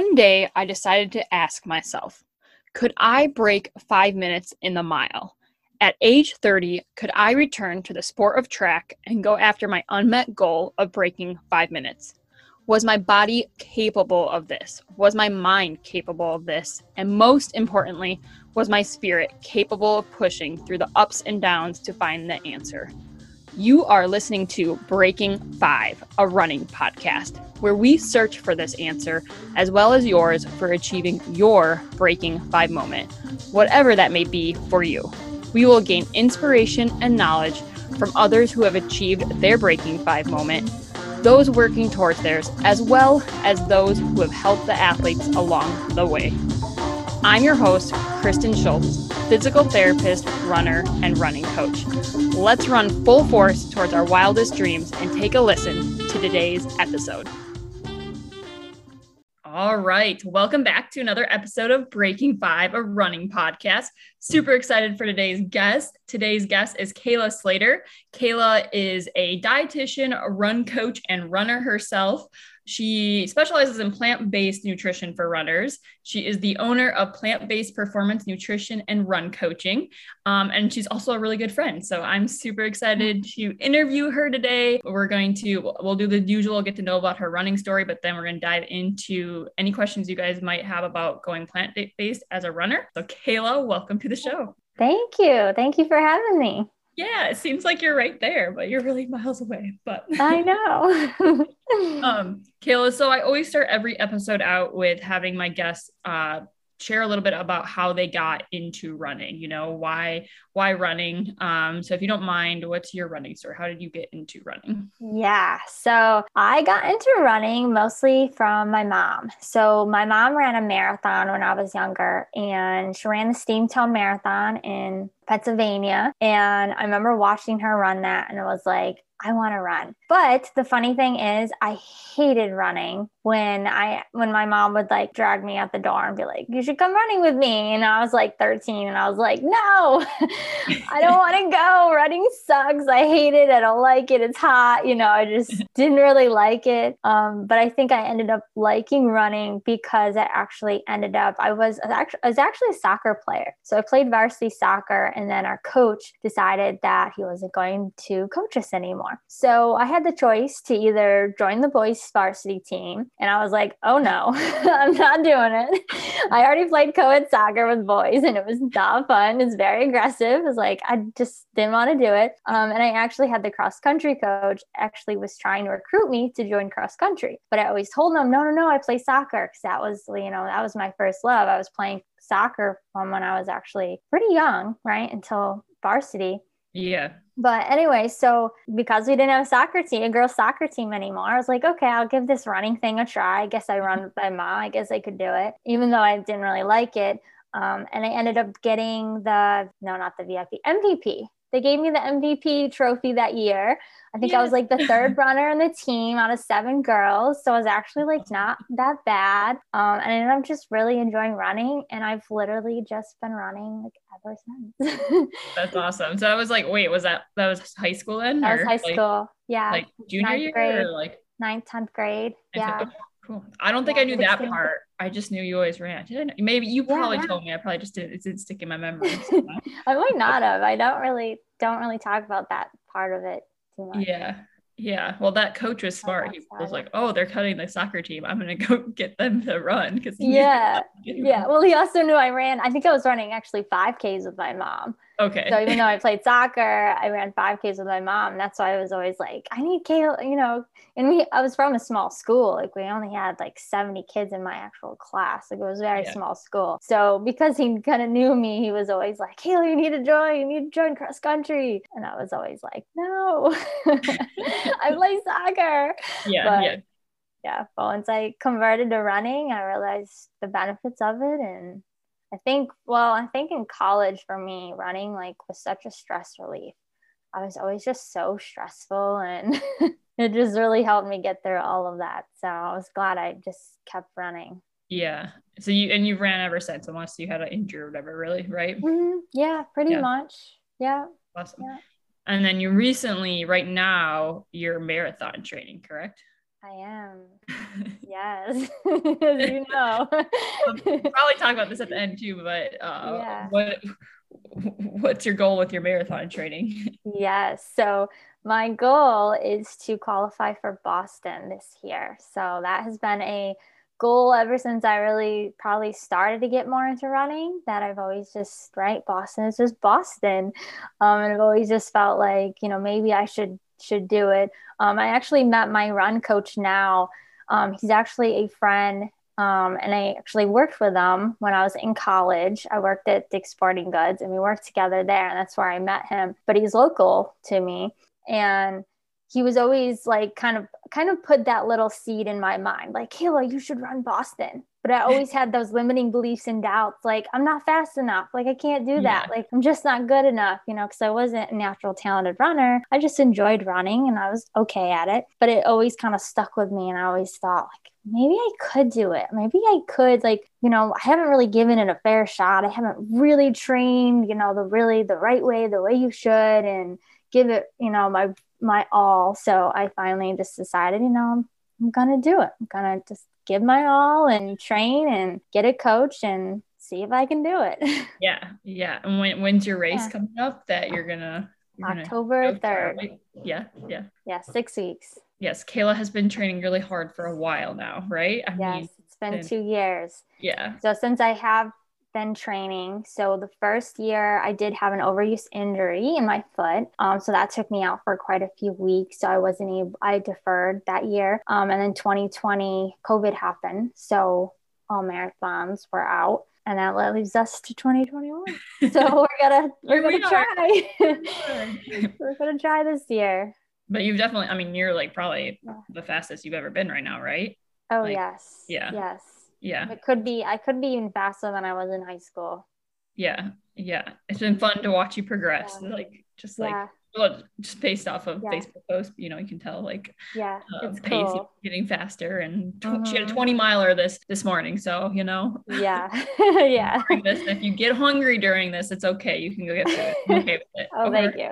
One day, I decided to ask myself could I break five minutes in the mile? At age 30, could I return to the sport of track and go after my unmet goal of breaking five minutes? Was my body capable of this? Was my mind capable of this? And most importantly, was my spirit capable of pushing through the ups and downs to find the answer? You are listening to Breaking Five, a running podcast, where we search for this answer as well as yours for achieving your Breaking Five moment, whatever that may be for you. We will gain inspiration and knowledge from others who have achieved their Breaking Five moment, those working towards theirs, as well as those who have helped the athletes along the way. I'm your host, Kristen Schultz, physical therapist, runner, and running coach. Let's run full force towards our wildest dreams and take a listen to today's episode. All right. Welcome back to another episode of Breaking Five, a running podcast. Super excited for today's guest. Today's guest is Kayla Slater. Kayla is a dietitian, a run coach, and runner herself. She specializes in plant based nutrition for runners. She is the owner of Plant Based Performance Nutrition and Run Coaching. Um, and she's also a really good friend. So I'm super excited to interview her today. We're going to, we'll do the usual get to know about her running story, but then we're going to dive into any questions you guys might have about going plant based as a runner. So, Kayla, welcome to the show. Thank you. Thank you for having me. Yeah, it seems like you're right there, but you're really miles away. But I know. um, Kayla, so I always start every episode out with having my guests uh, share a little bit about how they got into running you know why why running? Um so if you don't mind what's your running story? How did you get into running? Yeah so i got into running mostly from my mom. So my mom ran a marathon when i was younger and she ran the steamtown marathon in pennsylvania. And i remember watching her run that and it was like I want to run. But the funny thing is I hated running when I when my mom would like drag me out the door and be like, "You should come running with me." And I was like 13 and I was like, "No. I don't want to go. Running sucks. I hate it. I don't like it. It's hot." You know, I just didn't really like it. Um, but I think I ended up liking running because I actually ended up I was actually I was actually a soccer player. So I played varsity soccer and then our coach decided that he wasn't going to coach us anymore anymore. So I had the choice to either join the boys varsity team, and I was like, oh no, I'm not doing it. I already played co ed soccer with boys, and it was not fun. It's very aggressive. It's like, I just didn't want to do it. Um, and I actually had the cross country coach actually was trying to recruit me to join cross country, but I always told them, no, no, no, I play soccer because that was, you know, that was my first love. I was playing soccer from when I was actually pretty young, right? Until varsity. Yeah. But anyway, so because we didn't have a soccer team, a girls' soccer team anymore, I was like, okay, I'll give this running thing a try. I guess I run with my mom. I guess I could do it, even though I didn't really like it. Um, and I ended up getting the no, not the VIP MVP they gave me the MVP trophy that year. I think yes. I was like the third runner on the team out of seven girls. So I was actually like not that bad. Um, and I'm just really enjoying running. And I've literally just been running like ever since. That's awesome. So I was like, wait, was that, that was high school then? That was high like, school. Yeah. Like junior ninth year grade, or like ninth, 10th grade. Yeah. Cool. I don't think yeah, I knew that part. I just knew you always ran. Maybe you probably yeah, yeah. told me. I probably just didn't. It didn't stick in my memory. So. Uh, I might not have. I don't really don't really talk about that part of it too much. Yeah. Yeah. Well, that coach was smart. He was like, "Oh, they're cutting the soccer team. I'm gonna go get them to run." Because yeah, yeah. Well, he also knew I ran. I think I was running actually five Ks with my mom. Okay. So even though I played soccer, I ran 5Ks with my mom. That's why I was always like, I need Kayla, you know. And we, I was from a small school. Like we only had like 70 kids in my actual class. Like it was a very yeah. small school. So because he kind of knew me, he was always like, Kayla, you need to join. You need to join cross country. And I was always like, no, I play soccer. Yeah. But, yeah. Yeah. But once I converted to running, I realized the benefits of it and I think, well, I think in college for me, running like was such a stress relief. I was always just so stressful and it just really helped me get through all of that. So I was glad I just kept running. Yeah. So you, and you've ran ever since, unless you had an injury or whatever, really, right? Mm-hmm. Yeah, pretty yeah. much. Yeah. Awesome. Yeah. And then you recently, right now, you're marathon training, correct? I am. yes, as you know. we'll probably talk about this at the end too, but uh, yeah. what what's your goal with your marathon training? Yes. So my goal is to qualify for Boston this year. So that has been a goal ever since I really probably started to get more into running that I've always just right Boston is just Boston um, and I've always just felt like you know maybe I should should do it um, I actually met my run coach now um, he's actually a friend um, and I actually worked with him when I was in college. I worked at Dick's Sporting Goods and we worked together there. And that's where I met him. But he's local to me. And he was always like kind of kind of put that little seed in my mind like kayla you should run boston but i always had those limiting beliefs and doubts like i'm not fast enough like i can't do that yeah. like i'm just not good enough you know because i wasn't a natural talented runner i just enjoyed running and i was okay at it but it always kind of stuck with me and i always thought like maybe i could do it maybe i could like you know i haven't really given it a fair shot i haven't really trained you know the really the right way the way you should and give it you know my my all. So I finally just decided, you know, I'm, I'm going to do it. I'm going to just give my all and train and get a coach and see if I can do it. yeah. Yeah. And when, when's your race yeah. coming up that you're going to? October 3rd. Yeah. Yeah. Yeah. Six weeks. Yes. Kayla has been training really hard for a while now, right? I yes. Mean, it's been two years. Yeah. So since I have been training. So the first year I did have an overuse injury in my foot. Um, so that took me out for quite a few weeks. So I wasn't able, I deferred that year. Um, and then 2020, COVID happened. So all marathons were out. And that leaves us to 2021. So we're gonna we're gonna we try. we're gonna try this year. But you've definitely, I mean, you're like probably yeah. the fastest you've ever been right now, right? Oh like, yes. Yeah. Yes. Yeah. It could be, I could be even faster than I was in high school. Yeah. Yeah. It's been fun to watch you progress. Yeah. Like, just like, yeah well, just based off of yeah. Facebook posts, you know, you can tell like yeah, uh, it's pace cool. getting faster. And tw- mm-hmm. she had a mm-hmm. 20 miler this this morning, so you know. Yeah, yeah. this, if you get hungry during this, it's okay. You can go get food. I'm okay with it. oh, or thank you.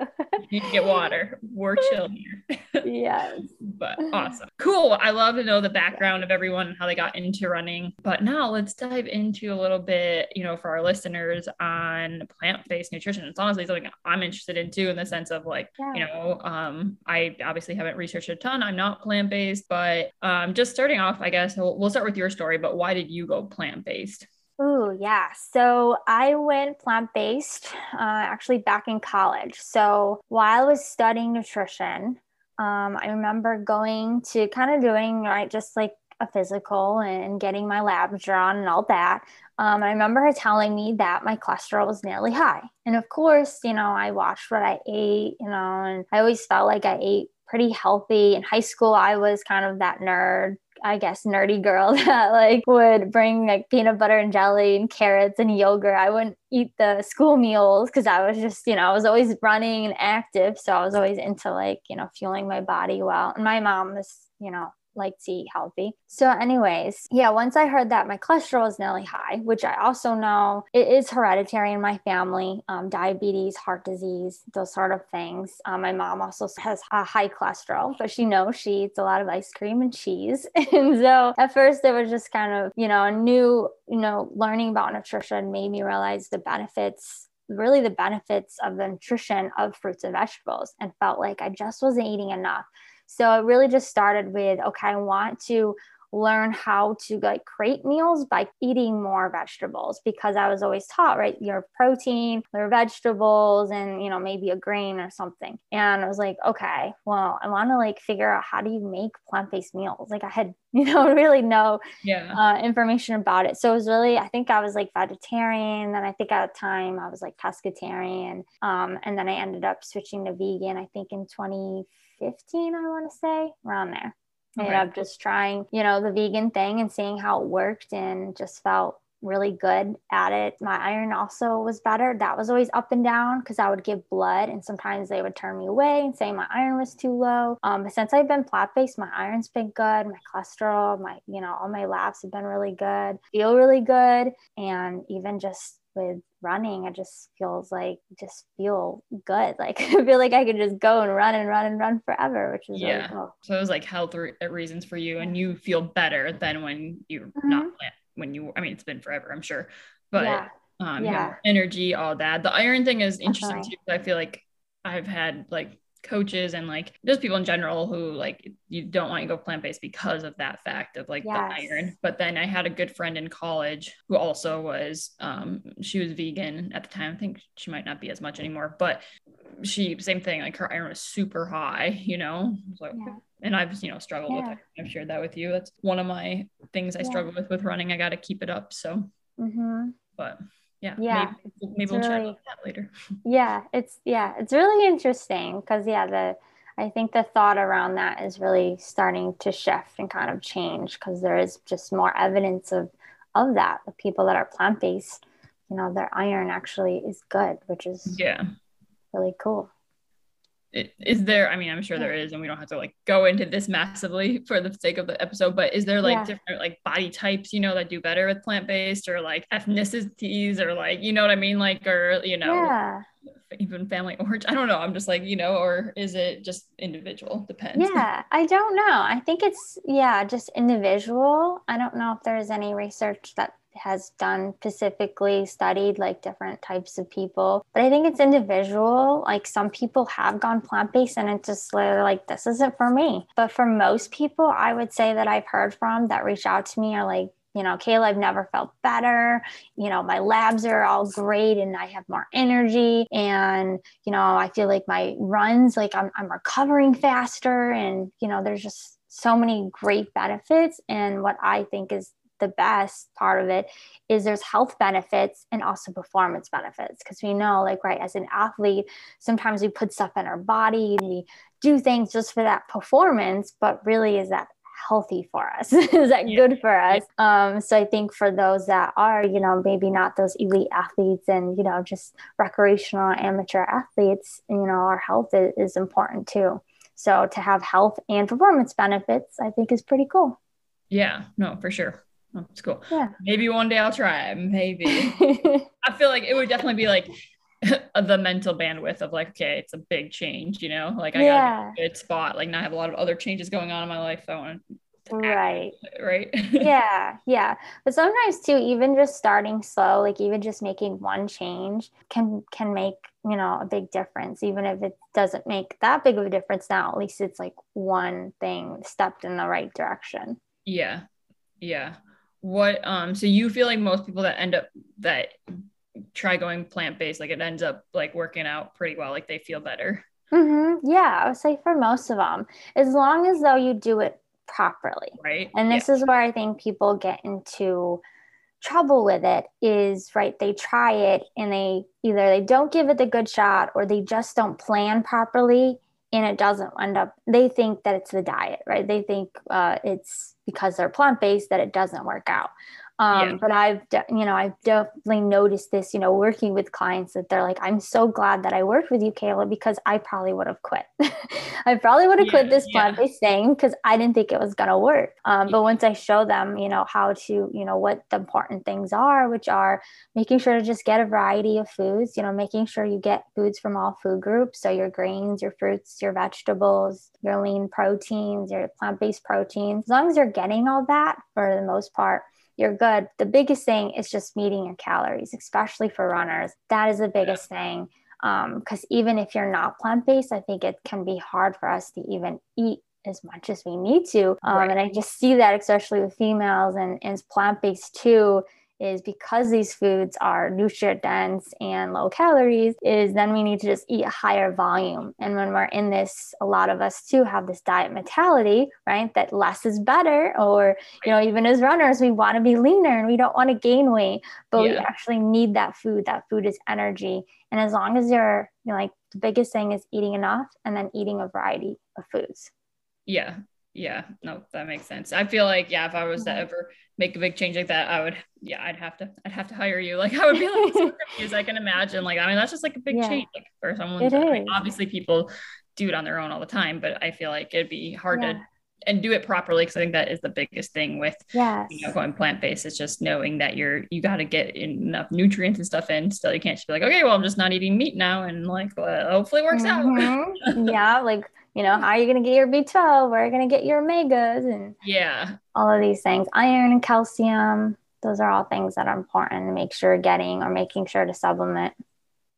you can get water. We're chill here. yes. but awesome, cool. I love to know the background of everyone and how they got into running. But now let's dive into a little bit, you know, for our listeners on plant-based nutrition. It's honestly something I'm interested in too, in the sense of like yeah. you know um i obviously haven't researched a ton i'm not plant-based but um just starting off i guess we'll, we'll start with your story but why did you go plant-based Oh, yeah. So I went plant based uh, actually back in college. So while I was studying nutrition, um, I remember going to kind of doing, right, just like a physical and getting my labs drawn and all that. Um, I remember her telling me that my cholesterol was nearly high. And of course, you know, I watched what I ate, you know, and I always felt like I ate pretty healthy. In high school, I was kind of that nerd, I guess, nerdy girl that like would bring like peanut butter and jelly and carrots and yogurt. I wouldn't eat the school meals because I was just, you know, I was always running and active. So I was always into like, you know, fueling my body well. And my mom was, you know, like to eat healthy. So, anyways, yeah, once I heard that my cholesterol is nearly high, which I also know it is hereditary in my family um, diabetes, heart disease, those sort of things. Um, my mom also has a high cholesterol, but she knows she eats a lot of ice cream and cheese. and so, at first, it was just kind of, you know, a new, you know, learning about nutrition made me realize the benefits really the benefits of the nutrition of fruits and vegetables and felt like I just wasn't eating enough. So it really just started with okay, I want to learn how to like create meals by eating more vegetables because I was always taught, right? Your protein, your vegetables, and you know, maybe a grain or something. And I was like, okay, well, I want to like figure out how do you make plant-based meals? Like I had, you know, really no yeah. uh, information about it. So it was really, I think I was like vegetarian. Then I think at the time I was like pescatarian. Um, and then I ended up switching to vegan, I think in 2015 15, I want to say, around there. Okay. Ended up just trying, you know, the vegan thing and seeing how it worked and just felt really good at it. My iron also was better. That was always up and down because I would give blood and sometimes they would turn me away and say my iron was too low. Um, but since I've been plant based, my iron's been good. My cholesterol, my, you know, all my labs have been really good, feel really good. And even just with running, it just feels like just feel good. Like I feel like I could just go and run and run and run forever, which is yeah. really cool. So it was like health re- reasons for you, and you feel better than when you're mm-hmm. not when you. I mean, it's been forever, I'm sure, but yeah. um, yeah. energy, all that. The iron thing is interesting Definitely. too. I feel like I've had like coaches and like just people in general who like you don't want to go plant based because of that fact of like yes. the iron. But then I had a good friend in college who also was um she was vegan at the time. I think she might not be as much anymore, but she same thing like her iron was super high, you know. So, yeah. and I've you know struggled yeah. with it. I've shared that with you. That's one of my things I yeah. struggle with with running. I got to keep it up. So, mm-hmm. but yeah yeah maybe, maybe we'll really, chat about that later. Yeah it's yeah it's really interesting because yeah the i think the thought around that is really starting to shift and kind of change because there is just more evidence of of that. The people that are plant-based you know their iron actually is good which is yeah. really cool is there i mean i'm sure there is and we don't have to like go into this massively for the sake of the episode but is there like yeah. different like body types you know that do better with plant-based or like ethnicities or like you know what i mean like or you know yeah. even family origin i don't know i'm just like you know or is it just individual depends yeah i don't know i think it's yeah just individual i don't know if there's any research that has done specifically studied like different types of people but i think it's individual like some people have gone plant-based and it's just like this isn't for me but for most people i would say that i've heard from that reach out to me are like you know, Kayla, I've never felt better. You know, my labs are all great and I have more energy. And, you know, I feel like my runs, like I'm, I'm recovering faster. And, you know, there's just so many great benefits. And what I think is the best part of it is there's health benefits and also performance benefits. Because we know like right as an athlete sometimes we put stuff in our body we do things just for that performance but really is that healthy for us? Is that yeah. good for us? Um, so i think for those that are you know maybe not those elite athletes and you know just recreational amateur athletes you know our health is, is important too. So to have health and performance benefits i think is pretty cool. Yeah. No for sure Oh, it's cool. Yeah. Maybe one day I'll try. Maybe. I feel like it would definitely be like the mental bandwidth of like, okay, it's a big change, you know? Like I yeah. got a good spot. Like now I have a lot of other changes going on in my life. I want to right right yeah yeah but sometimes too even just starting slow like even just making one change can can make you know a big difference even if it doesn't make that big of a difference now at least it's like one thing stepped in the right direction yeah yeah what um so you feel like most people that end up that try going plant-based like it ends up like working out pretty well like they feel better mm-hmm. yeah i would say for most of them as long as though you do it properly right and this yeah. is where i think people get into trouble with it is right they try it and they either they don't give it the good shot or they just don't plan properly and it doesn't end up they think that it's the diet right? They think uh, it's because they're plant-based that it doesn't work out um, yeah. But I've, de- you know, I've definitely noticed this, you know, working with clients that they're like, I'm so glad that I worked with you, Kayla, because I probably would have quit. I probably would have yeah, quit this plant based thing because I didn't think it was going to work. Um, but once I show them, you know, how to, you know, what the important things are, which are making sure to just get a variety of foods, you know, making sure you get foods from all food groups. So your grains, your fruits, your vegetables, your lean proteins, your plant based proteins. As long as you're getting all that for the most part, you're good. The biggest thing is just meeting your calories, especially for runners. That is the biggest thing. Because um, even if you're not plant based, I think it can be hard for us to even eat as much as we need to. Um, right. And I just see that, especially with females and, and plant based too is because these foods are nutrient dense and low calories is then we need to just eat a higher volume. And when we're in this a lot of us too have this diet mentality right that less is better or you know even as runners we want to be leaner and we don't want to gain weight but yeah. we actually need that food. That food is energy. And as long as you're you know like the biggest thing is eating enough and then eating a variety of foods. Yeah yeah no that makes sense i feel like yeah if i was to mm-hmm. ever make a big change like that i would yeah i'd have to i'd have to hire you like i would be like so confused i can imagine like i mean that's just like a big yeah. change like for someone I mean, obviously people do it on their own all the time but i feel like it'd be hard yeah. to and do it properly because I think that is the biggest thing with yes. you know going plant based. It's just knowing that you're you got to get enough nutrients and stuff in. Still, you can't just be like, okay, well, I'm just not eating meat now, and like well, hopefully it works mm-hmm. out. yeah, like you know, how are you going to get your B12? Where are you going to get your omegas and yeah, all of these things, iron and calcium. Those are all things that are important to make sure getting or making sure to supplement.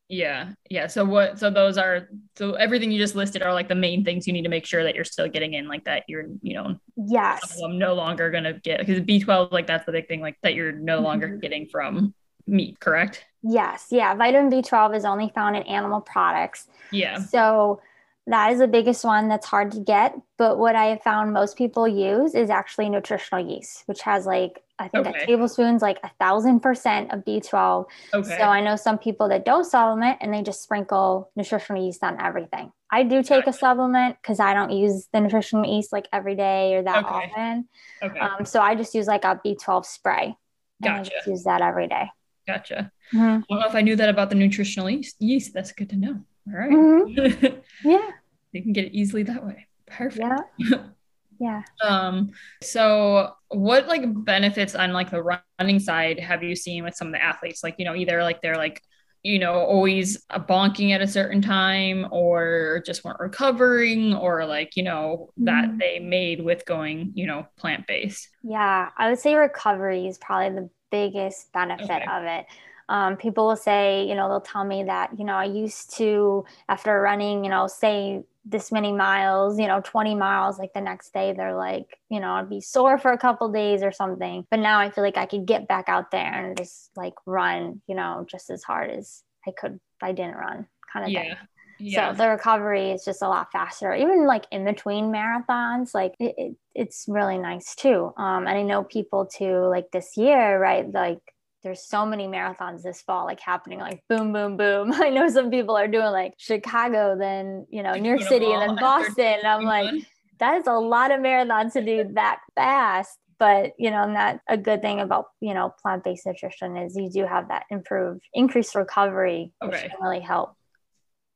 Yeah. Yeah. So what so those are so everything you just listed are like the main things you need to make sure that you're still getting in like that you're, you know, yes. I'm no longer gonna get because B12 like that's the big thing, like that you're no longer mm-hmm. getting from meat, correct? Yes. Yeah. Vitamin B12 is only found in animal products. Yeah. So that is the biggest one that's hard to get. But what I have found most people use is actually nutritional yeast, which has like, I think okay. a tablespoon's like a thousand percent of B12. Okay. So I know some people that don't supplement and they just sprinkle nutritional yeast on everything. I do take a supplement because I don't use the nutritional yeast like every day or that okay. often. Okay. Um, so I just use like a B12 spray. Gotcha. I just use that every day. Gotcha. Mm-hmm. I don't know if I knew that about the nutritional yeast. Yeast. That's good to know. All right. mm-hmm. Yeah. you can get it easily that way. Perfect. Yeah. yeah. Um, so what like benefits on like the running side have you seen with some of the athletes? Like, you know, either like they're like, you know, always bonking at a certain time or just weren't recovering or like, you know, mm-hmm. that they made with going, you know, plant based? Yeah. I would say recovery is probably the biggest benefit okay. of it um, people will say, you know, they'll tell me that, you know, I used to, after running, you know, say this many miles, you know, 20 miles, like the next day, they're like, you know, I'd be sore for a couple days or something. But now I feel like I could get back out there and just like run, you know, just as hard as I could if I didn't run kind of yeah. thing. Yeah. So the recovery is just a lot faster. Even like in between marathons, like it, it, it's really nice too. Um, and I know people too, like this year, right? Like there's so many marathons this fall like happening like boom boom boom. I know some people are doing like chicago then you know new york city and then boston. And i'm like that is a lot of marathons to do that fast. But you know that a good thing about you know plant-based nutrition is you do have that improved increased recovery which okay. can really help.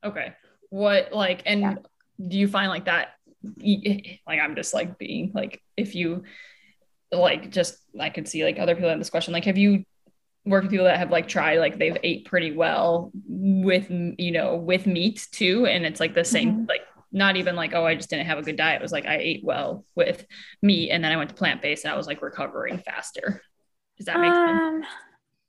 Okay. What like and yeah. do you find like that like i'm just like being like if you like just i could see like other people have this question like have you work with people that have like tried like they've ate pretty well with you know with meat too and it's like the same mm-hmm. like not even like oh i just didn't have a good diet. It was like i ate well with meat and then i went to plant-based and i was like recovering faster. Does that make um, sense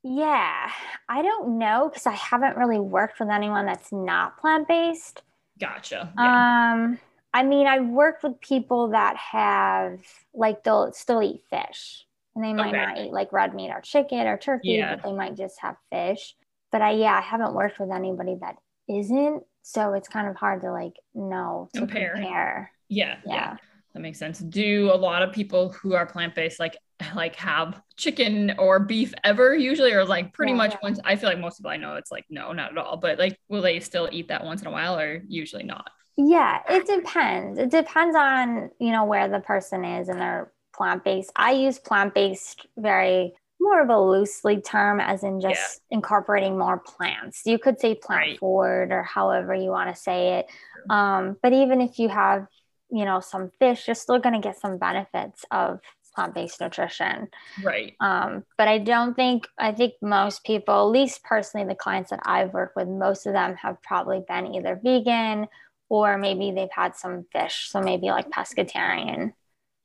yeah. I don't know because i haven't really worked with anyone that's not plant-based. Gotcha. Yeah. um i mean i've worked with people that have like they'll still eat fish and they might okay. not eat like red meat or chicken or turkey, yeah. but they might just have fish. But I, yeah, I haven't worked with anybody that isn't. So it's kind of hard to like know to compare. compare. Yeah, yeah. Yeah. That makes sense. Do a lot of people who are plant-based like like have chicken or beef ever usually or like pretty yeah, much once I feel like most people I know it's like no, not at all. But like will they still eat that once in a while or usually not? Yeah, it depends. It depends on, you know, where the person is and their plant based. I use plant based very more of a loosely term, as in just yeah. incorporating more plants. You could say plant right. forward or however you want to say it. Um, but even if you have, you know, some fish, you're still going to get some benefits of plant-based nutrition. Right. Um, but I don't think I think most people, at least personally, the clients that I've worked with, most of them have probably been either vegan or maybe they've had some fish. So maybe like pescatarian.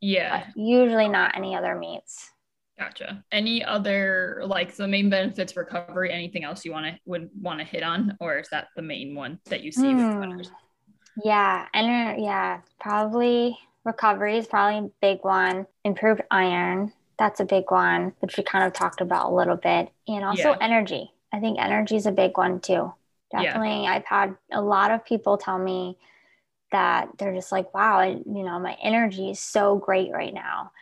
Yeah. usually not any other meats. Gotcha. Any other like the main benefits recovery? Anything else you want to would want to hit on, or is that the main one that you see? Mm. Yeah, and yeah, probably recovery is probably a big one. Improved iron, that's a big one, which we kind of talked about a little bit, and also yeah. energy. I think energy is a big one too. Definitely, yeah. I've had a lot of people tell me that they're just like, wow, I, you know, my energy is so great right now.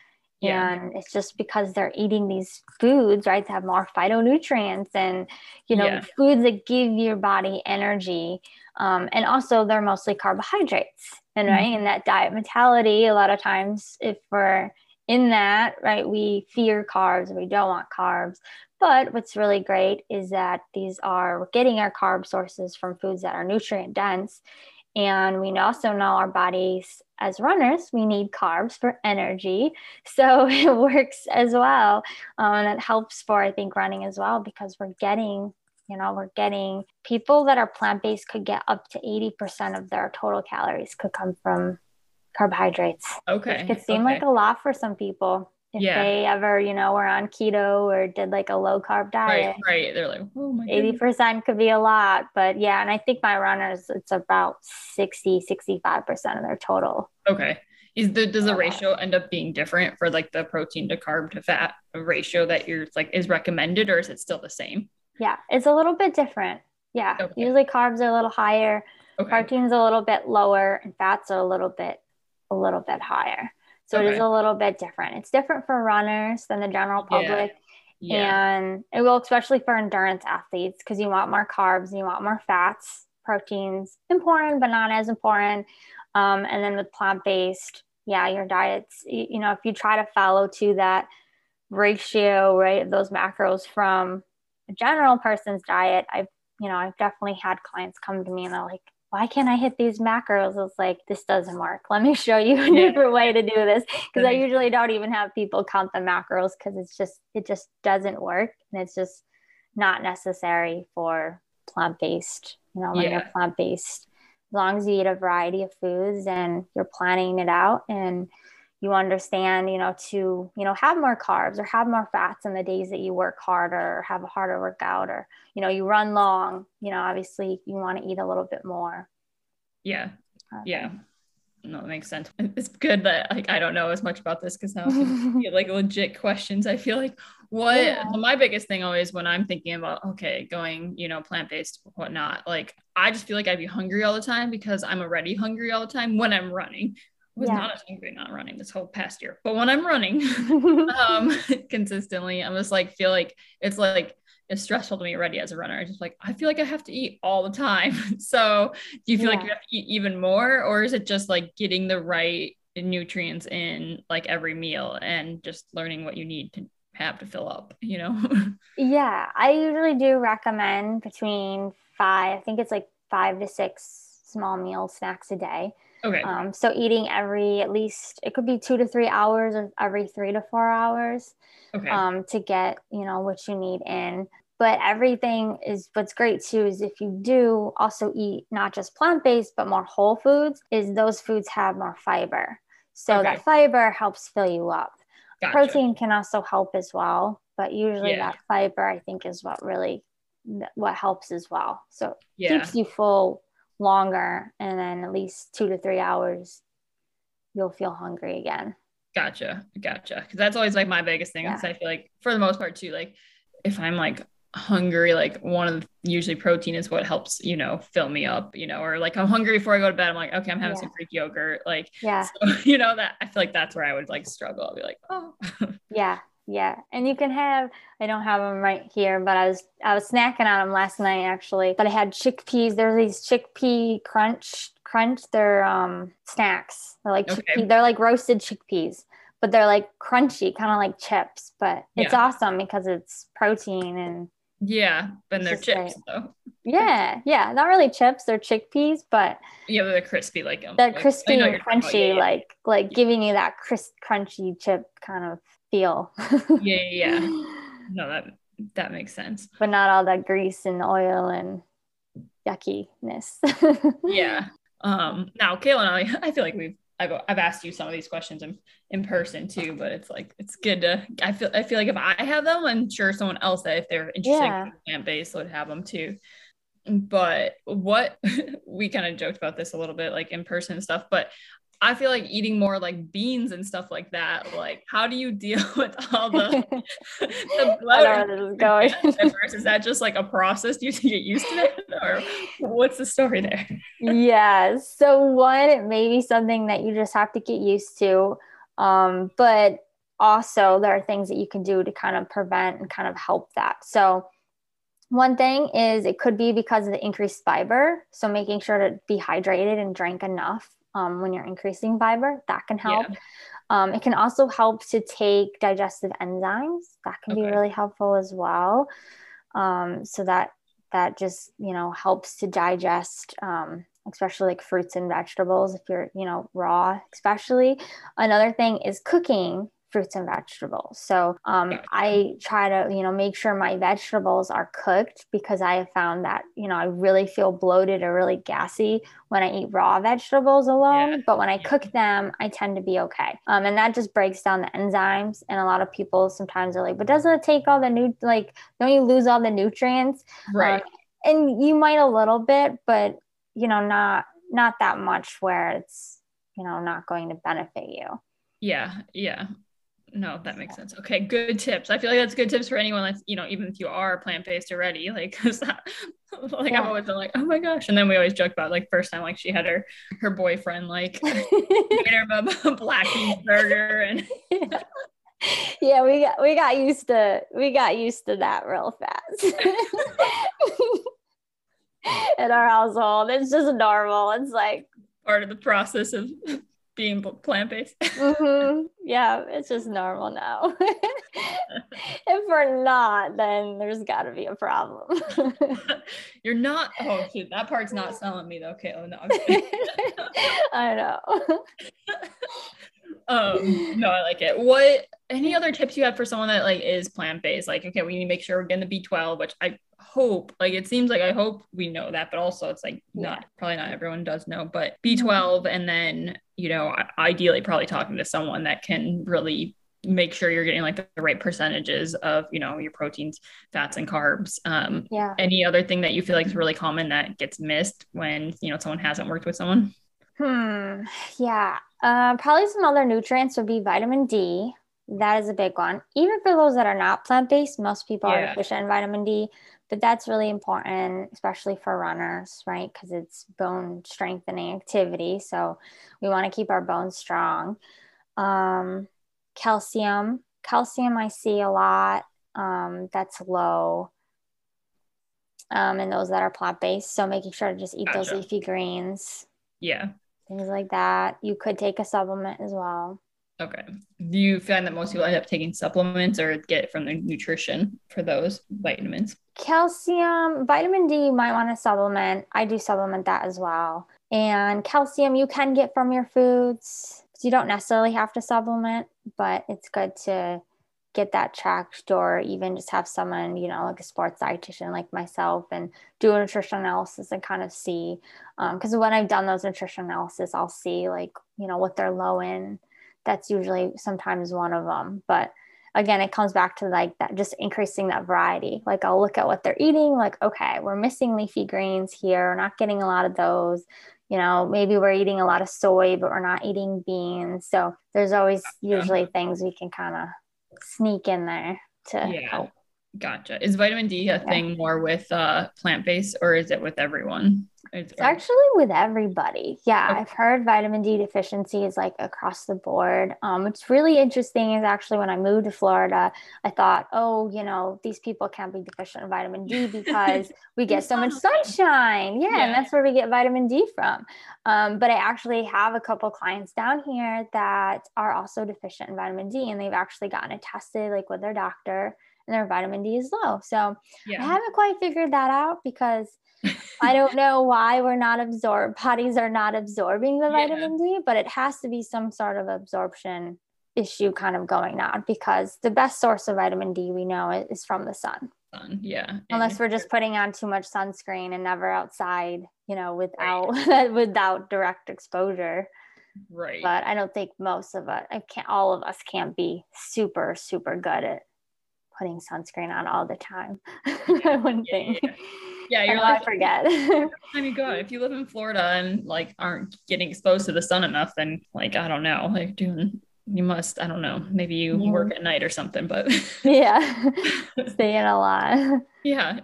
Yeah. And it's just because they're eating these foods, right? To have more phytonutrients and, you know, yeah. foods that give your body energy. Um, and also, they're mostly carbohydrates. And, mm-hmm. right, in that diet mentality, a lot of times, if we're in that, right, we fear carbs, we don't want carbs. But what's really great is that these are, we're getting our carb sources from foods that are nutrient dense And we also know our bodies as runners, we need carbs for energy. So it works as well. Um, and it helps for, I think, running as well because we're getting, you know, we're getting people that are plant based could get up to 80% of their total calories could come from carbohydrates. Okay. It could seem okay. like a lot for some people if Yeah. they ever, you know, were on keto or did like a low carb diet. right, right. They're like, oh my Eighty goodness. percent could be a lot, but yeah, and I think my runners, it's about 60, 65 percent of their total. Okay. Is the does the ratio end up being different for like the protein to carb to fat ratio that you're like is recommended or is it still the same? Yeah, it's a little bit different. Yeah, Okay. usually carbs are a little higher, Okay. protein's a little bit lower, and fats are a little bit, a little bit higher. So it is a little bit different. It's different for runners than the general public. Yeah. And it will, especially for endurance athletes, because you want more carbs, you want more fats, proteins, important, but not as important. Um, and then with plant based, yeah, your diets, y- you know, if you try to follow to that ratio, right, those macros from a general person's diet, I've, you know, I've definitely had clients come to me and they're like, why can't I hit these macros? It's like, this doesn't work. Let me show you a different way to do this. Because I usually don't even have people count the macros because it's just, it just doesn't work. And it's just not necessary for plant based, you know, when Yeah. you're plant based. As long as you eat a variety of foods and you're planning it out and you understand, you know, to, you know, have more carbs or have more fats in the days that you work harder or have a harder workout or, you know, you run long, you know, obviously you want to eat a little bit more. Yeah. Uh, Yeah. No, that makes sense. It's good that like I don't know as much about this because now get, like legit questions. I feel like what Yeah. my biggest thing always when I'm thinking about okay, going, you know, plant-based, whatnot, like I just feel like I'd be hungry all the time because I'm already hungry all the time when I'm running. Was Yeah. not as hungry not running this whole past year. But when I'm running um consistently, I'm just like feel like it's like it's stressful to me already as a runner. I just like I feel like I have to eat all the time. So do you feel like you have to eat even more, or is it just like getting the right nutrients in like every meal and just learning what you need to have to fill up, you know? Yeah, I usually do recommend between five, I think it's like five to six small meal snacks a day. Okay. Um, so eating every at least it could be two to three hours or every three to four hours okay. um, to get you know what you need in. But everything is what's great too is if you do also eat not just plant based but more whole foods, is those foods have more fiber. So Okay. that fiber helps fill you up. Gotcha. Protein can also help as well, but usually Yeah. that fiber I think is what really what helps as well. So Yeah. keeps you full longer and then at least two to three hours you'll feel hungry again Gotcha. Gotcha. Cause that's always like my biggest thing. Yeah. I feel like for the most part too, like if I'm like hungry, like one of the usually protein is what helps, you know, fill me up, you know, or like I'm hungry before I go to bed. I'm like, okay, I'm having Yeah. some Greek yogurt. Like, yeah so, you know, that I feel like that's where I would like struggle. I'll be like, oh, yeah yeah and you can have i don't have them right here but i was i was snacking on them last night actually but i had chickpeas there's these chickpea crunch crunch they're um snacks they're like Okay. chickpea they're like roasted chickpeas but they're like crunchy kind of like chips but it's Yeah. awesome because it's protein and yeah. But they're chips great. though. yeah yeah not really chips they're chickpeas but Yeah, but they're crispy. Like, um, they're like- crispy and you're talking about- crunchy yeah, yeah. like like giving you that crisp crunchy chip kind of feel yeah, yeah. No, that, that makes sense. but not all that grease and oil and yuckiness. yeah. Um, now Kayla and I, I feel like we've I've, I've asked you some of these questions in, in person too, but it's like it's good to I feel I feel like if I have them, I'm sure someone else that if they're interested Yeah. in plant based would have them too. But what we kind of joked about this a little bit, like in person stuff, but I feel like eating more like beans and stuff like that. Like, how do you deal with all the, the I know bloat this is going. at first? Is that just like a process? Do you to get used to it, or what's the story there? yeah. So one, it may be something that you just have to get used to. Um, but also there are things that you can do to kind of prevent and kind of help that. So one thing is it could be because of the increased fiber. So making sure to be hydrated and drink enough um, when you're increasing fiber, that can help. Yeah. Um, it can also help to take digestive enzymes. That can be really helpful as well. Um, so that that just you know helps to digest um, especially like fruits and vegetables if you're, you know, raw, especially. Another thing is cooking fruits and vegetables. So um, I try to, you know, make sure my vegetables are cooked because I have found that, you know, I really feel bloated or really gassy when I eat raw vegetables alone. Yeah. But when I cook them, I tend to be okay. Um, and that just breaks down the enzymes. And a lot of people sometimes are like, but doesn't it take all the new, like, don't you lose all the nutrients? Right. Um, and you might a little bit, but, you know, not, not that much where it's, you know, not going to benefit you. Yeah. Yeah. No, that makes sense. Okay, good tips. I feel like that's good tips for anyone that's, you know, even if you are plant based already, like, that, like yeah. I'm always like, oh my gosh. And then we always joke about like first time, like she had her, her boyfriend, like made her a black burger and. yeah, we got, we got used to, we got used to that real fast. In our household, it's just normal. It's like part of the process of being plant based. mm-hmm. Yeah, it's just normal now. if we're not, then there's got to be a problem. You're not. Oh, shoot, that part's not selling me though. Okay. Oh no. I know. Um, no, I like it. What? Any other tips you have for someone that like is plant based? Like, okay, we need to make sure we're getting the B12, which I hope like it seems like i hope we know that but also it's like not probably not everyone does know but b12 mm-hmm. and then you know ideally probably talking to someone that can really make sure you're getting like the, right percentages of you know your proteins fats and carbs um yeah any other thing that you feel like is really common that gets missed when you know someone hasn't worked with someone hmm yeah uh, probably some other nutrients would be vitamin d that is a big one even for those that are not plant-based most people yeah. are deficient in vitamin d but that's really important, especially for runners, right? Because it's bone strengthening activity. So we want to keep our bones strong. Um, calcium, calcium, I see a lot um, that's low. Um, and those that are plant based. So making sure to just eat gotcha. those leafy greens. Yeah. Things like that. You could take a supplement as well. Okay. Do you find that most people end up taking supplements or get it from the nutrition for those vitamins? Calcium, vitamin D, you might want to supplement. I do supplement that as well. And calcium, you can get from your foods. You don't necessarily have to supplement, but it's good to get that tracked or even just have someone, you know, like a sports dietitian like myself and do a nutrition analysis and kind of see. Because um, when I've done those nutrition analysis, I'll see like, you know, what they're low in. That's usually sometimes one of them but again it comes back to like that just increasing that variety. Like i'll look at what they're eating like okay we're missing leafy greens here. We're not getting a lot of those. You know maybe we're eating a lot of soy but we're not eating beans. So there's always usually things we can kind of sneak in there to yeah. help gotcha is vitamin d a yeah. thing more with uh plant-based or is it with everyone it's, actually with everybody. Yeah, okay. I've heard vitamin D deficiency is like across the board. Um, what's really interesting is actually when I moved to Florida, I thought, oh, you know, these people can't be deficient in vitamin D because we get so much sunshine. Yeah, yeah, and that's where we get vitamin D from. Um, but I actually have a couple clients down here that are also deficient in vitamin D, and they've actually gotten it tested like with their doctor, and their vitamin D is low. So yeah. I haven't quite figured that out because I don't know why we're not absorb bodies are not absorbing the yeah. vitamin D, but it has to be some sort of absorption issue kind of going on because the best source of vitamin D we know is from the sun. Sun, yeah. Unless we're just putting on too much sunscreen and never outside, you know, without right. without direct exposure. Right. But I don't think most of us, I can't, all of us can't be super, super good at putting sunscreen on all the time. I wouldn't yeah, think. Yeah. Yeah, you're like, I forget. I mean, God, if you live in Florida and like aren't getting exposed to the sun enough, then like I don't know, like doing you must, I don't know, maybe you yeah. work at night or something, but yeah, staying a lot. Yeah,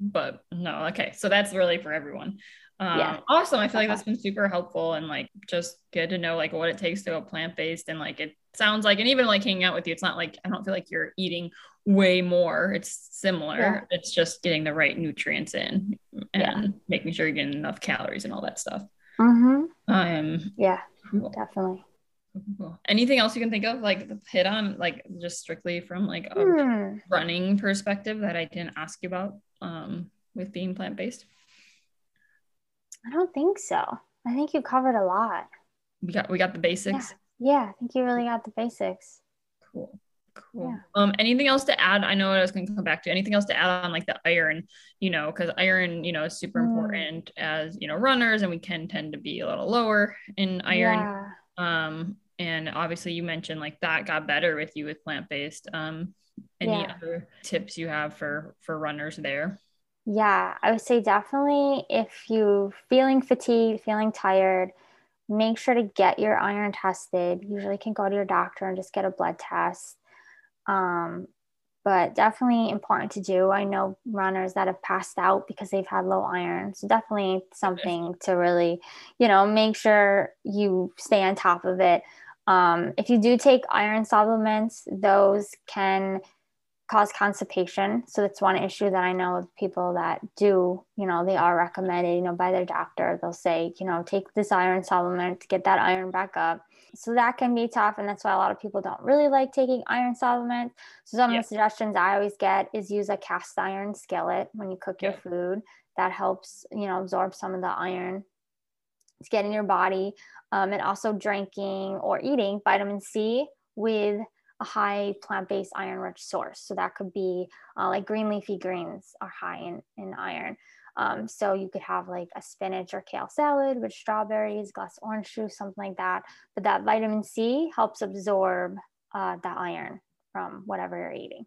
but no, okay, so that's really for everyone. Um, yeah. Awesome. I feel like that's been super helpful and like just good to know like what it takes to go plant based and like it sounds like, and even like hanging out with you, it's not like I don't feel like you're eating way more. It's similar. Yeah. It's just getting the right nutrients in and yeah. making sure you're getting enough calories and all that stuff. Mm-hmm. Um, yeah, cool. definitely. Cool. Anything else you can think of, like hit on, like just strictly from like a hmm. running perspective that I didn't ask you about um, with being plant based? I don't think so. I think you covered a lot. We got we got the basics. Yeah, yeah I think you really got the basics. Cool. Cool. Yeah. Um, anything else to add? I know I was going to come back to anything else to add on like the iron, you know, because iron, you know, is super mm. important as you know runners, and we can tend to be a little lower in iron. Yeah. Um, and obviously you mentioned like that got better with you with plant based. Um, any yeah. other tips you have for for runners there? Yeah, I would say definitely if you feeling fatigued, feeling tired, make sure to get your iron tested. Usually can go to your doctor and just get a blood test. Um, but definitely important to do. I know runners that have passed out because they've had low iron. So definitely something to really, you know, make sure you stay on top of it. Um, if you do take iron supplements, those can cause constipation. So that's one issue that I know of people that do, you know, they are recommended, you know, by their doctor. They'll say, you know, take this iron supplement to get that iron back up. So that can be tough. And that's why a lot of people don't really like taking iron supplements. So some yeah. of the suggestions I always get is use a cast iron skillet when you cook yeah. your food. That helps, you know, absorb some of the iron to get in your body. Um, and also drinking or eating vitamin C with a high plant-based iron-rich source. So that could be uh, like green leafy greens are high in, in iron. Um, so you could have like a spinach or kale salad with strawberries, glass orange juice, something like that. But that vitamin C helps absorb uh, the iron from whatever you're eating.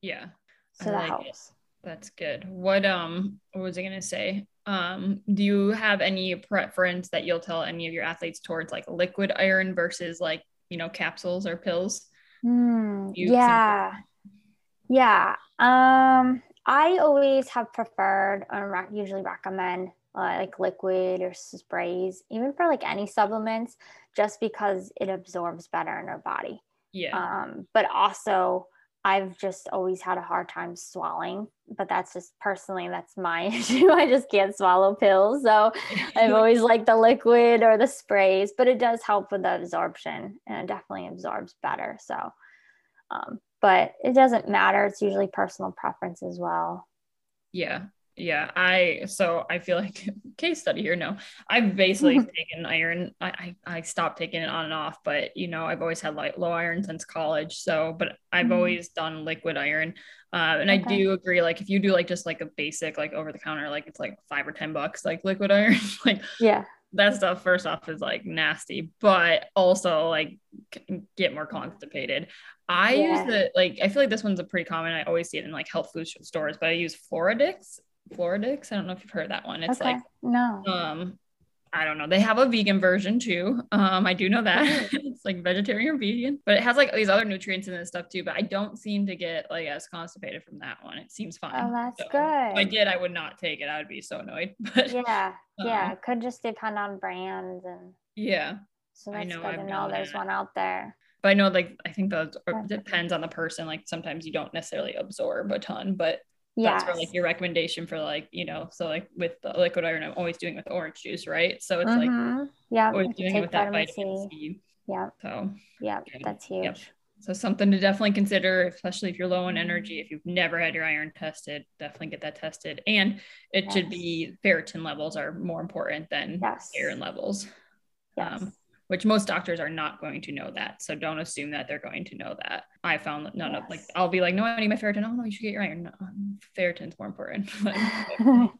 Yeah. So I that like helps. It. That's good. What um what was I gonna say? Um, do you have any preference that you'll tell any of your athletes towards like liquid iron versus like you know capsules or pills? Mm, yeah. Yeah. Um, I always have preferred or usually recommend uh, like liquid or sprays, even for like any supplements, just because it absorbs better in our body. Yeah. Um, but also I've just always had a hard time swallowing, but that's just personally, that's my issue. I just can't swallow pills. So I've always liked the liquid or the sprays, but it does help with the absorption and it definitely absorbs better. So, um, but it doesn't matter. It's usually personal preference as well. Yeah yeah i so i feel like case study here no i've basically taken iron I, I, I stopped taking it on and off but you know i've always had like low iron since college so but i've mm-hmm. always done liquid iron uh, and okay. i do agree like if you do like just like a basic like over the counter like it's like five or ten bucks like liquid iron like yeah that stuff first off is like nasty but also like get more constipated I yeah. use the like I feel like this one's a pretty common. I always see it in like health food stores, but I use Floradix Floradix. I don't know if you've heard that one. It's okay. like no. Um, I don't know. They have a vegan version too. Um, I do know that it's like vegetarian or vegan, but it has like these other nutrients in this stuff too. But I don't seem to get like as constipated from that one. It seems fine. Oh, that's so, good. If I did, I would not take it. I would be so annoyed. But yeah, um, yeah, it could just depend on brands and yeah. So that's I know, good to know there's one out there. But I know like I think that depends on the person. Like sometimes you don't necessarily absorb a ton, but yeah that's for like your recommendation for like you know so like with the liquid iron i'm always doing with orange juice right so it's mm-hmm. like yeah always doing it with that vitamin C. C. yeah so yeah that's huge yep. so something to definitely consider especially if you're low on energy if you've never had your iron tested definitely get that tested and it yes. should be ferritin levels are more important than yes. iron levels yes. Um, which most doctors are not going to know that. So don't assume that they're going to know that. I found that none yes. of like I'll be like, no, I need my ferritin. Oh no, you should get your iron. No, ferritin's more important.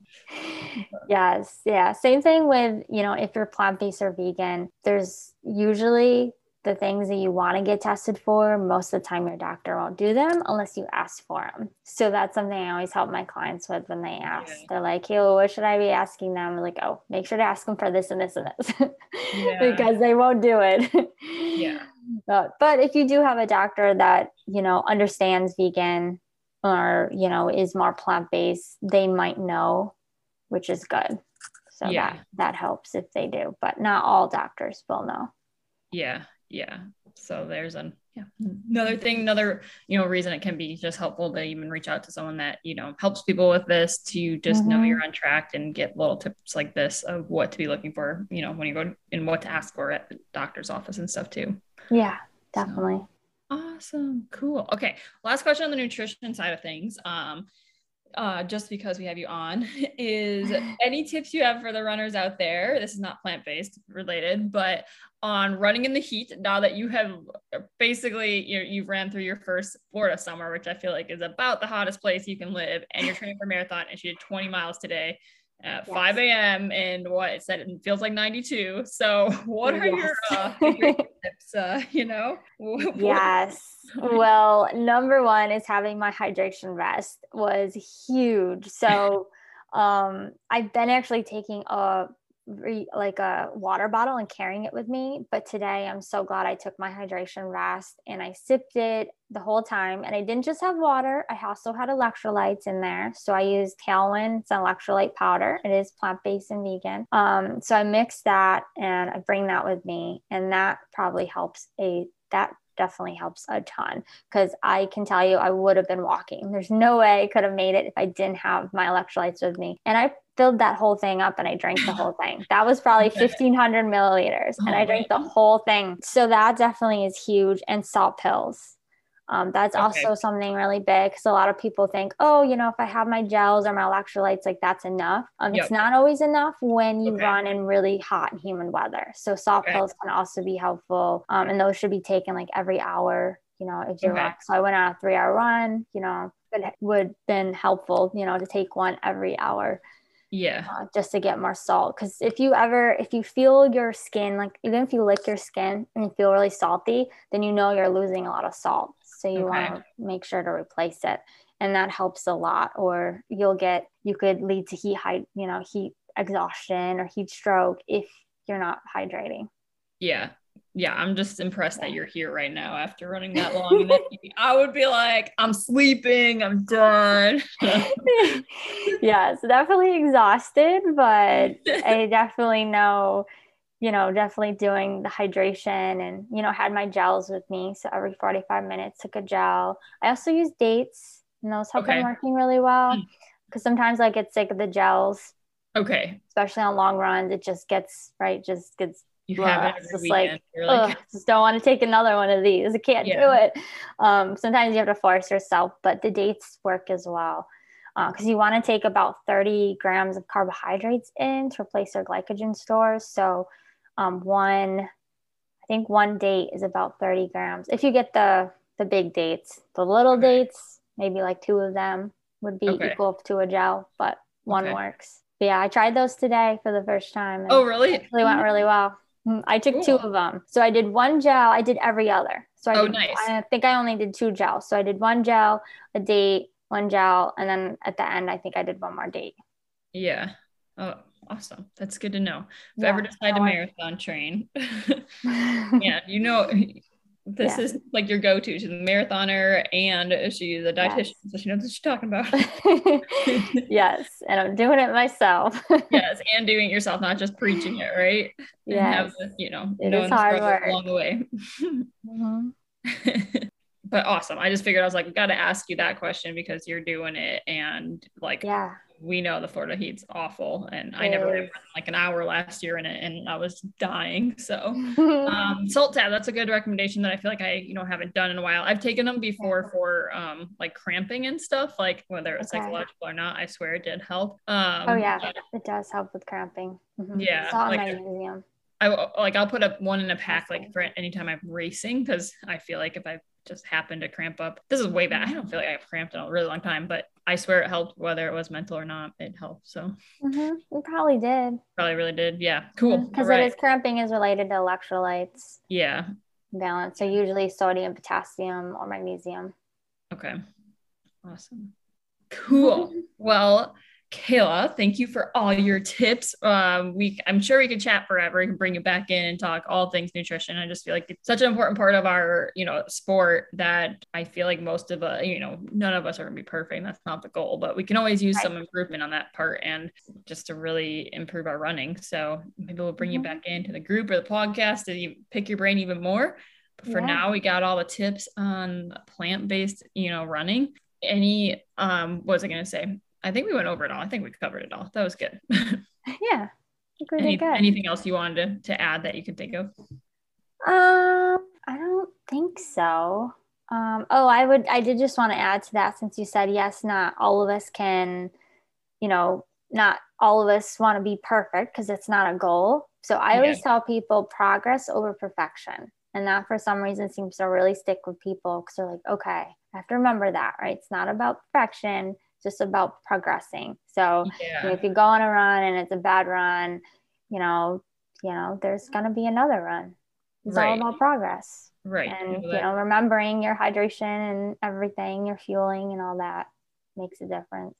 yes, yeah. Same thing with you know if you're plant based or vegan. There's usually the things that you want to get tested for, most of the time your doctor won't do them unless you ask for them. So that's something I always help my clients with when they ask. Yeah. They're like, hey, well, what should I be asking them? I'm like, oh, make sure to ask them for this and this and this yeah. because they won't do it. yeah. But, but if you do have a doctor that, you know, understands vegan or, you know, is more plant-based, they might know, which is good. So yeah. that, that helps if they do, but not all doctors will know. Yeah yeah. So there's an yeah another thing another you know reason it can be just helpful to even reach out to someone that you know helps people with this to just mm-hmm. know you're on track and get little tips like this of what to be looking for you know when you go and what to ask for at the doctor's office and stuff too. Yeah definitely. so, awesome. Cool. Okay. Last question on the nutrition side of things. Um uh, just because we have you on, is any tips you have for the runners out there? This is not plant based related, but on running in the heat now that you have basically you you've ran through your first Florida summer, which I feel like is about the hottest place you can live, and you're training for marathon, and she did 20 miles today at yes. 5 a.m. and what it said it feels like 92. So what are yes. your uh, tips? Uh, you know? yes. Well, number one is having my hydration vest was huge. So um, I've been actually taking a re, like a water bottle and carrying it with me. But today I'm so glad I took my hydration vest and I sipped it the whole time. And I didn't just have water, I also had electrolytes in there. So I used Tailwind, it's an electrolyte powder. It is plant based and vegan. Um, so I mix that and I bring that with me. And that probably helps a that definitely helps a ton because I can tell you I would have been walking. There's no way I could have made it if I didn't have my electrolytes with me. And I filled that whole thing up and I drank the whole thing. That was probably 1500 milliliters and I drank the whole thing. So that definitely is huge. And salt pills. Um, that's okay. also something really big because a lot of people think, oh, you know, if I have my gels or my electrolytes, like that's enough. Um, yep. It's not always enough when you okay. run in really hot and humid weather. So salt okay. pills can also be helpful, um, and those should be taken like every hour. You know, if you're okay. so I went on a three hour run. You know, it would been helpful. You know, to take one every hour yeah. uh, just to get more salt because if you ever if you feel your skin like even if you lick your skin and you feel really salty then you know you're losing a lot of salt. So you okay. want to make sure to replace it. And that helps a lot or you'll get you could lead to heat high you know heat exhaustion or heat stroke if you're not hydrating. Yeah yeah, I'm just impressed that you're here right now after running that long. I would be like, I'm sleeping, I'm done. yeah, so definitely exhausted, but I definitely know, you know, definitely doing the hydration and, you know, had my gels with me. So every 45 minutes, took a gel. I also use dates, and those have okay. been working really well because hmm. sometimes I get sick of the gels. Okay. Especially on long runs, it just gets, right, just gets you have it just like, like just don't want to take another one of these. I can't yeah. do it. Um, sometimes you have to force yourself, but the dates work as well because uh, you want to take about 30 grams of carbohydrates in to replace their glycogen stores. So um, one, I think one date is about 30 grams. If you get the the big dates, the little okay. dates, maybe like two of them would be okay. equal to a gel, but one okay. works. But yeah, I tried those today for the first time. Oh, really? It really went really well. Mm, I took two of them. So I did one gel. I did every other. So I, oh, did, nice. I think I only did two gels. So I did one gel, a date, one gel, and then at the end, I think I did one more date. Yeah. Oh, awesome. That's good to know. If yeah, ever decide to marathon train, yeah, you know, this yeah. is like your go-to. She's a marathoner and she's a dietitian, yes. so she knows what she's talking about. yes, and I'm doing it myself. yes, and doing it yourself, not just preaching it, right? Yeah, you know, it is hard work along the way. Mm-hmm. but awesome. I just figured I was like, got to ask you that question because you're doing it, and like, yeah, we know the Florida heat's awful, and I never ran like an hour last year in it, and I was dying. So, um, salt tab that's a good recommendation that I feel like I you know haven't done in a while. I've taken them before for um like cramping and stuff, like whether it's okay. psychological or not. I swear it did help. Um, oh yeah, it does help with cramping. Mm-hmm. Yeah, salt like, magnesium. I like I'll put up one in a pack like for anytime I'm racing because I feel like if I just happen to cramp up, this is way back. I don't feel like I've cramped in a really long time, but I swear it helped whether it was mental or not. It helped. So mm-hmm. it probably did. Probably really did. Yeah. Cool. Because right. it is cramping is related to electrolytes. Yeah. Balance. So usually sodium, potassium, or magnesium. Okay. Awesome. Cool. well, Kayla, thank you for all your tips. Um, we, I'm sure we could chat forever. We can bring you back in and talk all things nutrition. I just feel like it's such an important part of our, you know, sport that I feel like most of us, you know, none of us are gonna be perfect. That's not the goal, but we can always use some improvement on that part and just to really improve our running. So maybe we'll bring mm-hmm. you back into the group or the podcast to pick your brain even more. But for yeah. now, we got all the tips on plant-based, you know, running. Any, um, what was I gonna say? I think we went over it all. I think we covered it all. That was good. yeah. Any, anything else you wanted to, to add that you could think of? Um, I don't think so. Um, oh, I would, I did just want to add to that since you said, yes, not all of us can, you know, not all of us want to be perfect because it's not a goal. So I always yeah. tell people progress over perfection. And that for some reason seems to really stick with people because they're like, okay, I have to remember that, right? It's not about perfection, just about progressing. So yeah. you know, if you go on a run and it's a bad run, you know, you know, there's gonna be another run. It's right. all about progress. Right. And you know, remembering your hydration and everything, your fueling and all that makes a difference.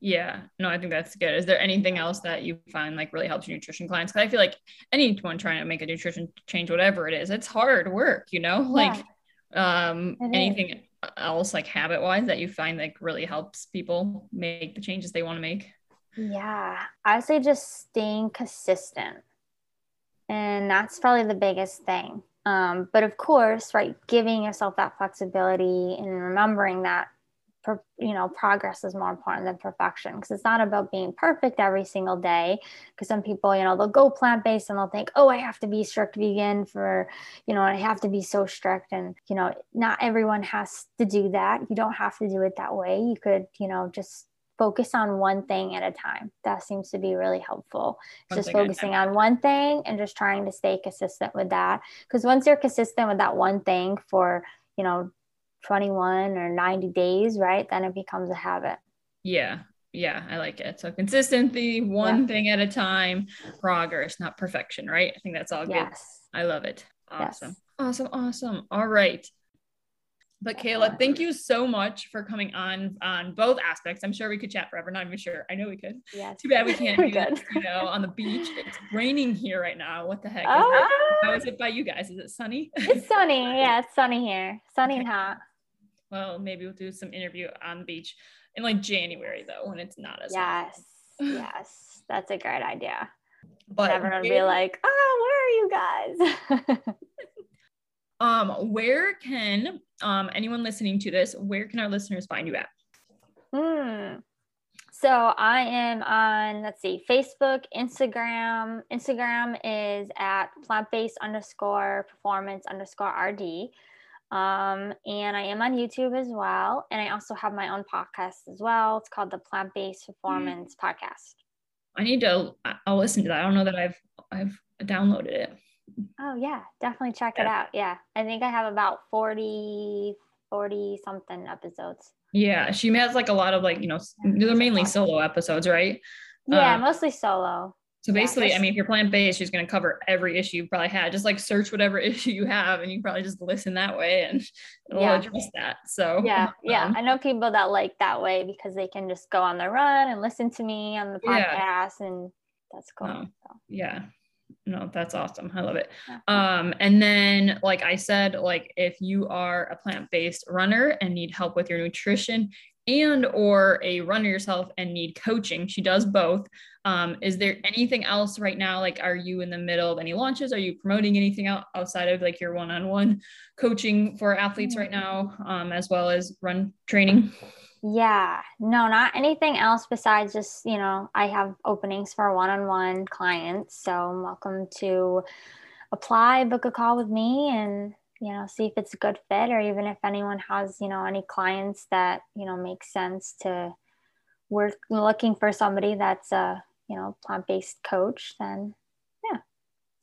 Yeah, no, I think that's good. Is there anything else that you find like really helps your nutrition clients? Because I feel like anyone trying to make a nutrition change, whatever it is, it's hard work, you know? Like yeah, um anything is. Else like habit wise that you find like really helps people make the changes they want to make? Yeah, I say just staying consistent. And that's probably the biggest thing. Um, but of course, right, giving yourself that flexibility and remembering that you know progress is more important than perfection. Because it's not about being perfect every single day. Because some people you know they'll go plant-based and they'll think oh i have to be strict vegan for you know i have to be so strict. And you know not everyone has to do that. You don't have to do it that way. You could you know just focus on one thing at a time. That seems to be really helpful. One just focusing on one thing and just trying to stay consistent with that. Because once you're consistent with that one thing for you know 21 or 90 days, right? Then it becomes a habit. Yeah. Yeah, I like it. So consistency, one yeah. thing at a time, progress, not perfection, right? I think that's all yes. good. I love it. Awesome. Yes. Awesome. Awesome. All right. But Kayla, thank you so much for coming on on both aspects. I'm sure we could chat forever. Not even sure. I know we could. Yeah. Too bad we can't do this, you know, on the beach. It's raining here right now. What the heck? Is oh. How is it by you guys? Is it sunny? It's sunny. Yeah, it's sunny here. Sunny okay. and hot well, maybe we'll do some interview on the beach in like January though, when it's not as yes, yes, that's a great idea. But everyone will be like, "Oh, where are you guys?" um, where can um anyone listening to this? Where can our listeners find you at? Hmm. So I am on, let's see, Facebook, Instagram. Instagram is at plant-based underscore performance underscore RD. Um, and I am on YouTube as well. And I also have my own podcast as well. It's called the Plant Based mm. Performance mm. Podcast. I need to, I'll listen to that. I don't know that I've, I've downloaded it. Oh, yeah. Definitely check yeah. it out. Yeah. I think I have about 40, 40 something episodes. Yeah. She has like a lot of like, you know, they're mainly solo episodes, right? Yeah, uh, mostly solo. So basically, yeah, I mean, if you're plant based, she's going to cover every issue you've probably had. Just like search whatever issue you have, and you probably just listen that way, and it'll yeah. address that. So yeah, um, yeah, I know people that like that way because they can just go on their run and listen to me on the podcast, yeah. and that's cool. Oh, so. Yeah, no, that's awesome. I love it. Um, and then, like I said, like if you are a plant based runner and need help with your nutrition, and or a runner yourself and need coaching. She does both. Um, is there anything else right now? Like are you in the middle of any launches? Are you promoting anything out outside of like your one-on-one coaching for athletes right now um, as well as run training? Yeah. No not anything else besides just you know i have openings for one-on-one clients. So welcome to apply book a call with me and you know see if it's a good fit or even if anyone has you know any clients that you know make sense to we're looking for somebody that's a you know plant-based coach then yeah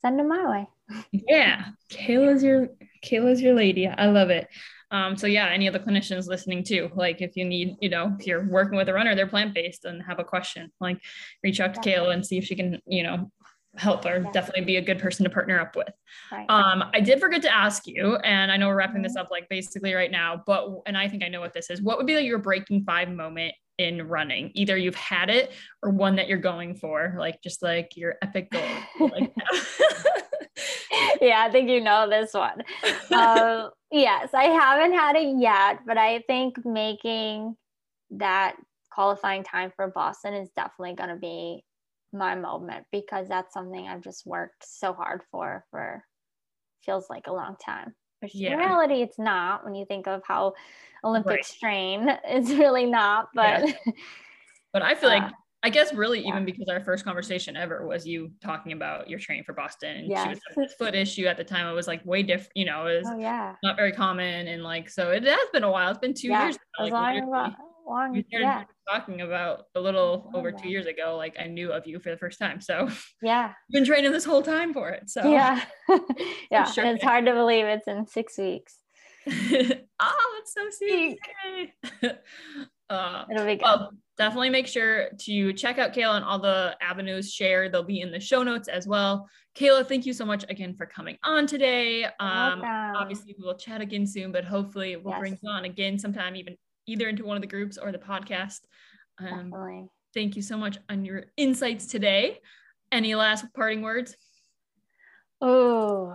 send them my way. Yeah. Kayla's your kayla's your lady. I love it. Um, so yeah, any of the clinicians listening too, like if you need, you know, if you're working with a runner, they're plant-based and have a question, like reach out to Kayla and see if she can, you know, help or yeah. definitely be a good person to partner up with. Right. Um, I did forget to ask you, and I know we're wrapping this mm-hmm. up like basically right now, but and I think I know what this is. What would be like your breaking five moment in running? Either you've had it or one that you're going for, like just like your epic goal. like yeah, I think you know this one. Um, yes, I haven't had it yet, but I think making that qualifying time for Boston is definitely going to be my moment because that's something I've just worked so hard for for feels like a long time. Which yeah. in reality it's not when you think of how Olympic right. train. It's really not, but yeah. but I feel uh, like I guess really yeah. even because our first conversation ever was you talking about your training for Boston. And yes. she was having foot issue at the time. It was like way different, you know, it was oh, yeah. not very common. And like, so it has been a while. It's been two yeah. years. As like, long, long, started yeah. talking about a little over two years ago. Like I knew of you for the first time. So yeah, been training this whole time for it. So yeah, yeah. Sure. It's hard to believe it's in six weeks. oh, it's so sweet. uh, It'll be good. Well, definitely make sure to check out Kayla and all the avenues shared. They'll be in the show notes as well. Kayla, thank you so much again for coming on today. Um, obviously, we will chat again soon, but hopefully, we'll yes. bring you on again sometime, even either into one of the groups or the podcast. Um, definitely. Thank you so much on your insights today. Any last parting words? Oh,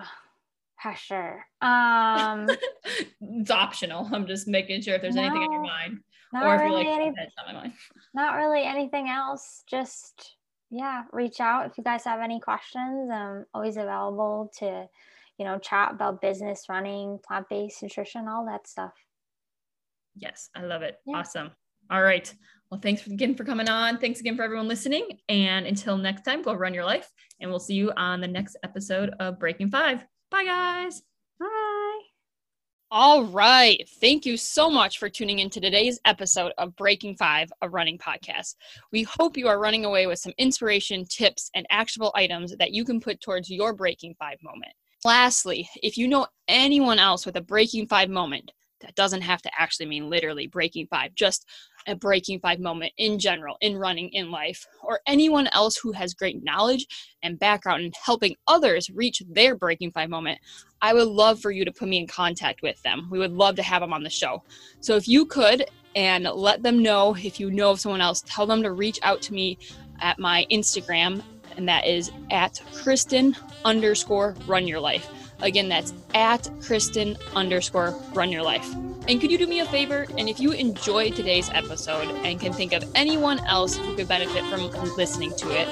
sure. Um, it's optional. I'm just making sure if there's no. anything on your mind. Not or really any, not really anything else. Just yeah, reach out if you guys have any questions. I'm always available to, you know, chat about business, running, plant-based nutrition, all that stuff. Yes, I love it. Yeah. Awesome. All right. Well, thanks again for coming on. Thanks again for everyone listening. And until next time, go run your life. And we'll see you on the next episode of Breaking Five. Bye, guys. Bye. All right. Thank you so much for tuning in to today's episode of Breaking Five, a running podcast. We hope you are running away with some inspiration, tips, and actionable items that you can put towards your Breaking Five moment. Lastly, if you know anyone else with a Breaking Five moment, that doesn't have to actually mean literally breaking five, just a breaking five moment in general, in running, in life, or anyone else who has great knowledge and background in helping others reach their breaking five moment, I would love for you to put me in contact with them. We would love to have them on the show. So if you could, and let them know if you know of someone else, tell them to reach out to me at my Instagram, and that is at Kristen underscore run your life. Again, that's at Kristen underscore run your life. And could you do me a favor? And if you enjoyed today's episode and can think of anyone else who could benefit from listening to it,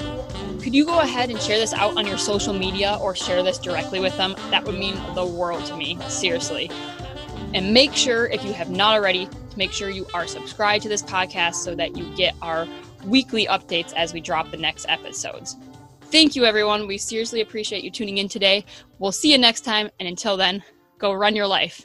could you go ahead and share this out on your social media or share this directly with them? That would mean the world to me, seriously. And make sure, if you have not already, to make sure you are subscribed to this podcast so that you get our weekly updates as we drop the next episodes. Thank you, everyone. We seriously appreciate you tuning in today. We'll see you next time. And until then, go run your life.